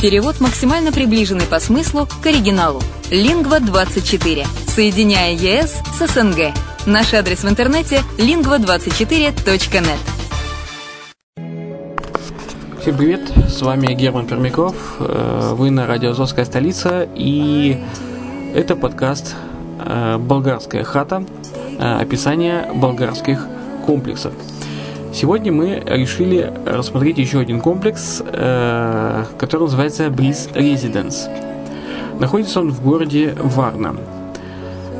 Перевод максимально приближенный по смыслу к оригиналу. Лингва24. Соединяя ЕС с СНГ. Наш адрес в интернете lingva24.net. Всем привет, с вами Герман Пермяков, э, вы на радио «Азовская столица» и это подкаст э, «Болгарская хата», э, описание болгарских комплексов. Сегодня мы решили рассмотреть еще один комплекс, который называется Breeze Residence. Находится он в городе Варна.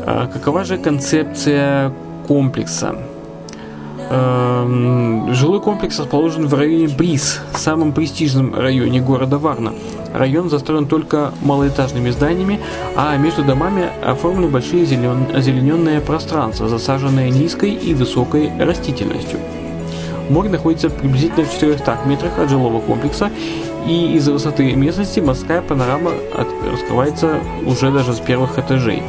Какова же концепция комплекса? Эм, жилой комплекс расположен в районе Бриз, самом престижном районе города Варна. Район застроен только малоэтажными зданиями, а между домами оформлены большие зелен... озелененные пространства, засаженные низкой и высокой растительностью. Море находится приблизительно в 400 метрах от жилого комплекса, и из-за высоты местности морская панорама раскрывается уже даже с первых этажей.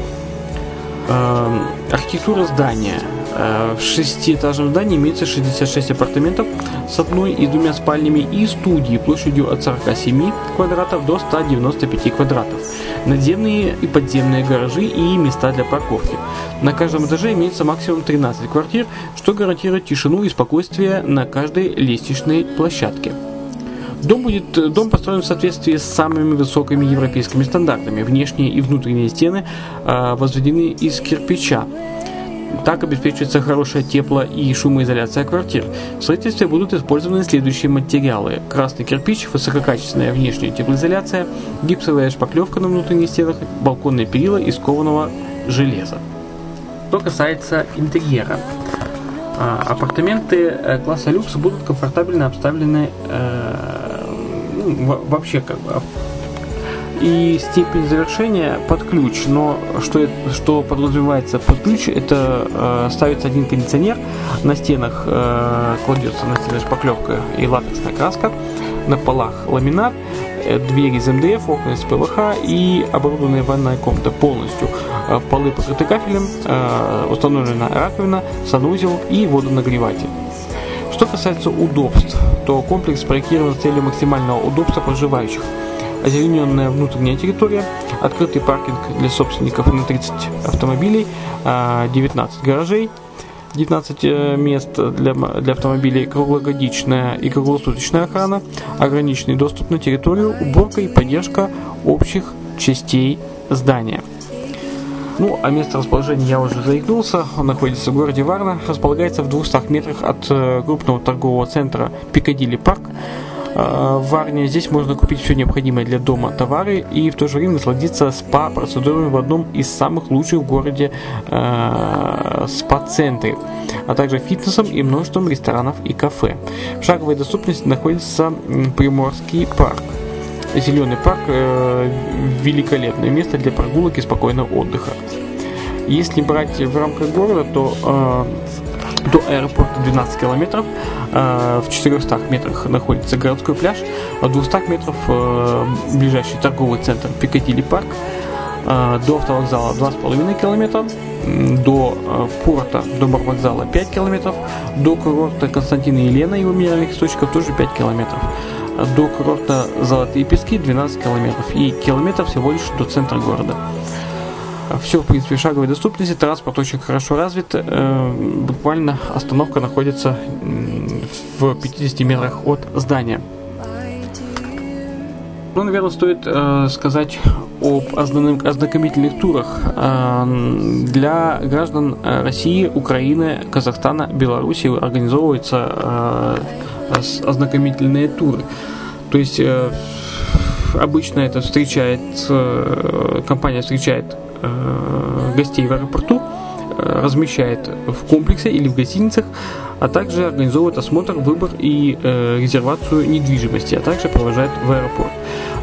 Эм, архитектура здания – Э, в шестиэтажном здании имеется 66 апартаментов с одной и двумя спальнями и студии площадью от 47 квадратов до 195 квадратов, надземные и подземные гаражи и места для парковки. На каждом этаже имеется максимум 13 квартир, что гарантирует тишину и спокойствие на каждой лестничной площадке. Дом, будет, дом построен в соответствии с самыми высокими европейскими стандартами. Внешние и внутренние стены э, возведены из кирпича, так обеспечивается хорошая тепло- и шумоизоляция квартир. В строительстве будут использованы следующие материалы. Красный кирпич, высококачественная внешняя теплоизоляция, гипсовая шпаклевка на внутренних стенах, балконные перила из кованого железа. Что касается интерьера. А, апартаменты э, класса люкс будут комфортабельно обставлены э, ну, вообще как бы и степень завершения под ключ. Но что, что подразумевается под ключ, это э, ставится один кондиционер, на стенах э, кладется на стены шпаклевка и латексная краска, на полах ламинат, э, двери из МДФ, окна из ПВХ и оборудованная ванная комната полностью. Э, полы покрыты кафелем, э, установлена раковина, санузел и водонагреватель. Что касается удобств, то комплекс спроектирован с целью максимального удобства проживающих – озелененная внутренняя территория, открытый паркинг для собственников на 30 автомобилей, 19 а, гаражей, 19 э, мест для, для автомобилей, круглогодичная и круглосуточная охрана, ограниченный доступ на территорию, уборка и поддержка общих частей здания. Ну, а место расположения я уже заикнулся. Он находится в городе Варна, располагается в 200 метрах от э, крупного торгового центра Пикадилли Парк. А, в Варне здесь можно купить все необходимое для дома товары и в то же время насладиться спа-процедурами в одном из самых лучших в городе э, спа-центре, а также фитнесом и множеством ресторанов и кафе. В шаговой доступности находится Приморский парк. Зеленый парк э, великолепное место для прогулок и спокойного отдыха. Если брать в рамках города, то э, до аэропорта 12 километров. Э, в 400 метрах находится городской пляж. В 200 метров ближайший торговый центр Пикадилли парк. До автовокзала 2,5 километра. До порта, до вокзала 5 километров. До курорта Константина и Елена, его минеральных источников, тоже 5 километров до курорта Золотые Пески 12 километров и километр всего лишь до центра города. Все, в принципе, в шаговой доступности, транспорт очень хорошо развит. Э, буквально остановка находится в 50 метрах от здания. Ну, наверное, стоит э, сказать об ознакомительных турах э, для граждан России, Украины, Казахстана, Беларуси организовываются ознакомительные туры. То есть обычно это встречает, компания встречает Э, гостей в аэропорту, размещает в комплексе или в гостиницах, а также организовывает осмотр, выбор и э, резервацию недвижимости, а также провожает в аэропорт.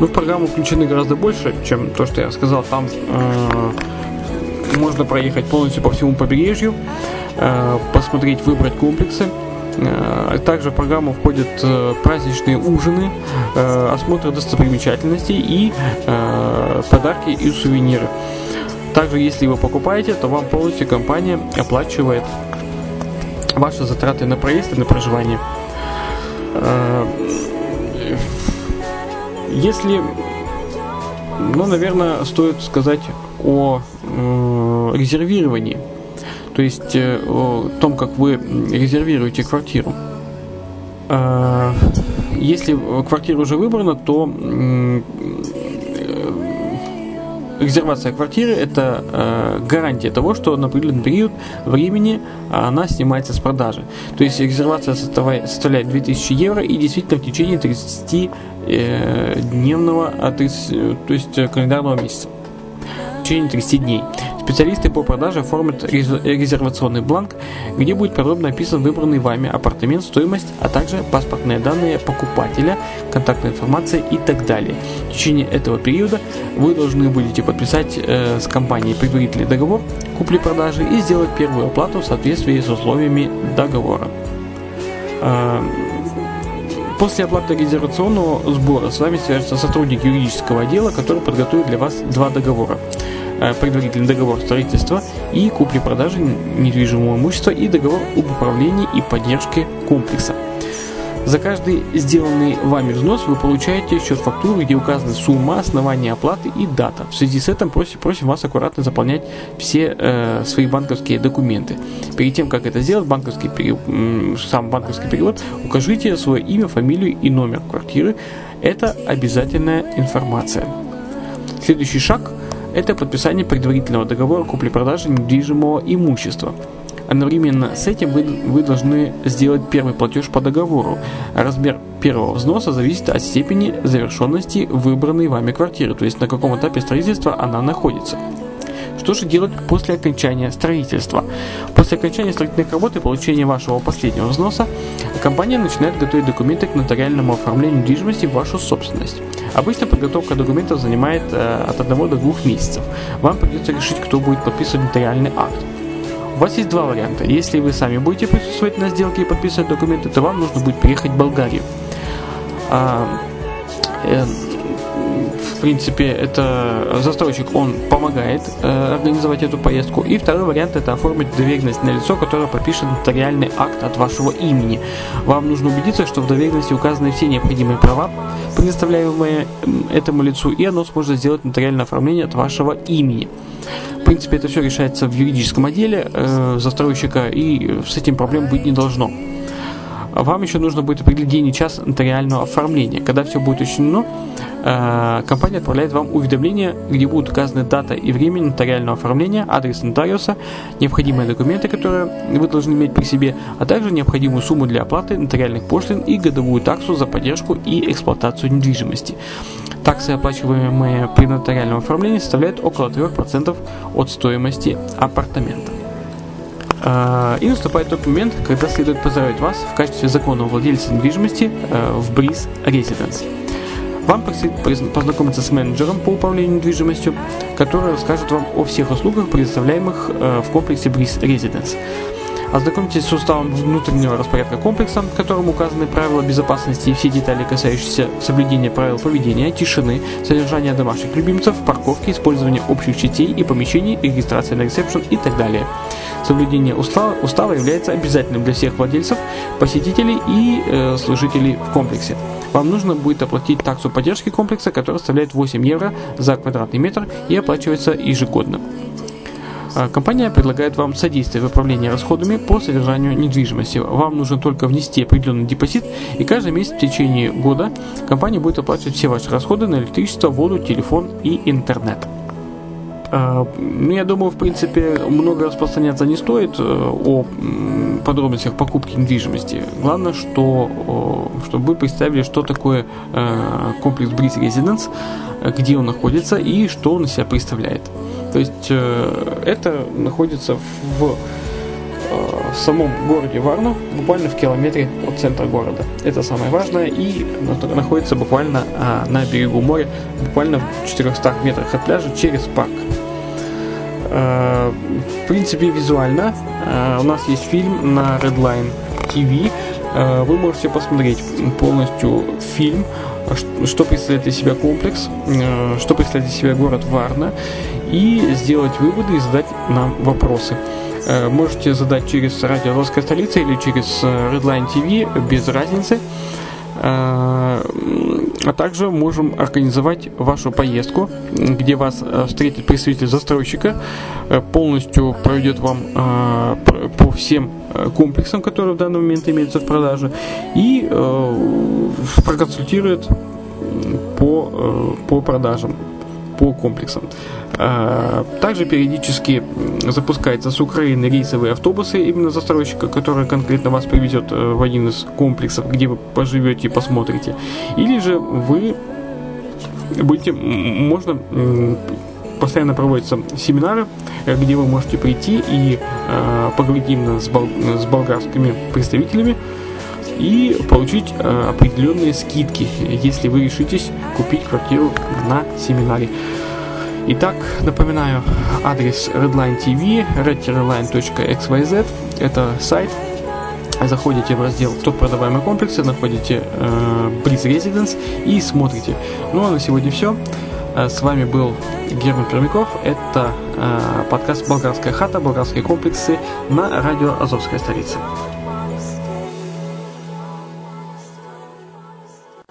Ну, в программу включены гораздо больше, чем то, что я сказал. Там э, можно проехать полностью по всему побережью, э, посмотреть, выбрать комплексы. Э, также в программу входят э, праздничные ужины, э, осмотр достопримечательностей и подарки и сувениры. Также, если вы покупаете, то вам полностью компания оплачивает ваши затраты на проезд и на проживание. Если, ну, наверное, стоит сказать о резервировании, то есть э, о том, как вы резервируете квартиру. Если квартира уже выбрана, то резервация квартиры – это э, гарантия того, что на определенный период времени она снимается с продажи. То есть резервация составляет 2000 евро и действительно в течение 30 э, дневного, а 30, то есть э, календарного месяца. Течение 30 дней. Специалисты по продаже оформят резервационный бланк, где будет подробно описан выбранный вами апартамент, стоимость, а также паспортные данные покупателя, контактная информация и так далее. В течение этого периода вы должны будете подписать э, с компанией предварительный договор купли-продажи и сделать первую оплату в соответствии с условиями договора. Э, После оплаты резервационного сбора с вами свяжется сотрудник юридического отдела, который подготовит для вас два договора. Э, предварительный договор строительства и купли-продажи недвижимого имущества и договор об управлении и поддержке комплекса. За каждый сделанный вами взнос вы получаете счет-фактуру, где указаны сумма, основание оплаты и дата. В связи с этим просим, просим вас аккуратно заполнять все э, свои банковские документы. Перед тем, как это сделать, банковский перевод, сам банковский перевод, укажите свое имя, фамилию и номер квартиры. Это обязательная информация. Следующий шаг – это подписание предварительного договора купли-продажи недвижимого имущества. Одновременно с этим вы, вы должны сделать первый платеж по договору. Размер первого взноса зависит от степени завершенности выбранной вами квартиры, то есть на каком этапе строительства она находится. Что же делать после окончания строительства? После окончания строительных работ и получения вашего последнего взноса, компания начинает готовить документы к нотариальному оформлению недвижимости в вашу собственность. Обычно подготовка документов занимает э, от 1 до 2 месяцев. Вам придется решить, кто будет подписывать нотариальный акт. У вас есть два варианта. Если вы сами будете присутствовать на сделке и подписывать документы, то вам нужно будет приехать в Болгарию. А, э, в принципе, это застройщик, он помогает э, организовать эту поездку. И второй вариант это оформить доверенность на лицо, которое подпишет нотариальный акт от вашего имени. Вам нужно убедиться, что в доверенности указаны все необходимые права, предоставляемые этому лицу, и оно сможет сделать нотариальное оформление от вашего имени. Принципе, это все решается в юридическом отделе э, застройщика, и с этим проблем быть не должно. Вам еще нужно будет определить день и час нотариального оформления. Когда все будет учтено, компания отправляет вам уведомление, где будут указаны дата и время нотариального оформления, адрес нотариуса, необходимые документы, которые вы должны иметь при себе, а также необходимую сумму для оплаты нотариальных пошлин и годовую таксу за поддержку и эксплуатацию недвижимости. Таксы, оплачиваемые при нотариальном оформлении, составляют около 3% от стоимости апартамента. Э, и наступает тот момент, когда следует поздравить вас в качестве законного владельца недвижимости э, в Бриз Residence. Вам предстоит познакомиться с менеджером по управлению недвижимостью, который расскажет вам о всех услугах, предоставляемых э, в комплексе Breeze Residence. Ознакомьтесь с уставом внутреннего распорядка комплекса, в котором указаны правила безопасности и все детали, касающиеся соблюдения правил поведения, тишины, содержания домашних любимцев, парковки, использования общих частей и помещений, регистрации на ресепшн и так далее. Соблюдение устава, устава является обязательным для всех владельцев, посетителей и э, служителей в комплексе вам нужно будет оплатить таксу поддержки комплекса, которая составляет 8 евро за квадратный метр и оплачивается ежегодно. А, компания предлагает вам содействие в управлении расходами по содержанию недвижимости. Вам нужно только внести определенный депозит, и каждый месяц в течение года компания будет оплачивать все ваши расходы на электричество, воду, телефон и интернет. А, я думаю, в принципе, много распространяться не стоит э, о подробностях покупки недвижимости. Главное, что, чтобы вы представили, что такое э, комплекс Breeze Residence, где он находится и что он из себя представляет. То есть э, это находится в в самом городе Варна, буквально в километре от центра города. Это самое важное и находится буквально а, на берегу моря, буквально в 400 метрах от пляжа через парк. А, в принципе, визуально а, у нас есть фильм на Redline TV. А, вы можете посмотреть полностью фильм, что представляет из себя комплекс, что представляет из себя город Варна, и сделать выводы и задать нам вопросы. Э, можете задать через радио «Русская столица» или через э, Redline TV, без разницы. Э, а также можем организовать вашу поездку, где вас встретит представитель застройщика, полностью проведет вам по всем комплексам, которые в данный момент имеются в продаже, и проконсультирует по, по продажам, по комплексам. А, также периодически запускаются с Украины рейсовые автобусы именно застройщика, который конкретно вас привезет э, в один из комплексов, где вы поживете и посмотрите. Или же вы будете, можно постоянно проводятся семинары, э, где вы можете прийти и э, поговорить именно с, бол- с болгарскими представителями и получить определенные скидки, если вы решитесь купить квартиру на семинаре. Итак, напоминаю, адрес Redline TV, redline.xyz, это сайт. Заходите в раздел «Топ продаваемые комплексы», находите э, Breeze Residence и смотрите. Ну а на сегодня все. Э, с вами был Герман Пермяков. Это э, подкаст «Болгарская хата», «Болгарские комплексы» на радио «Азовская столица».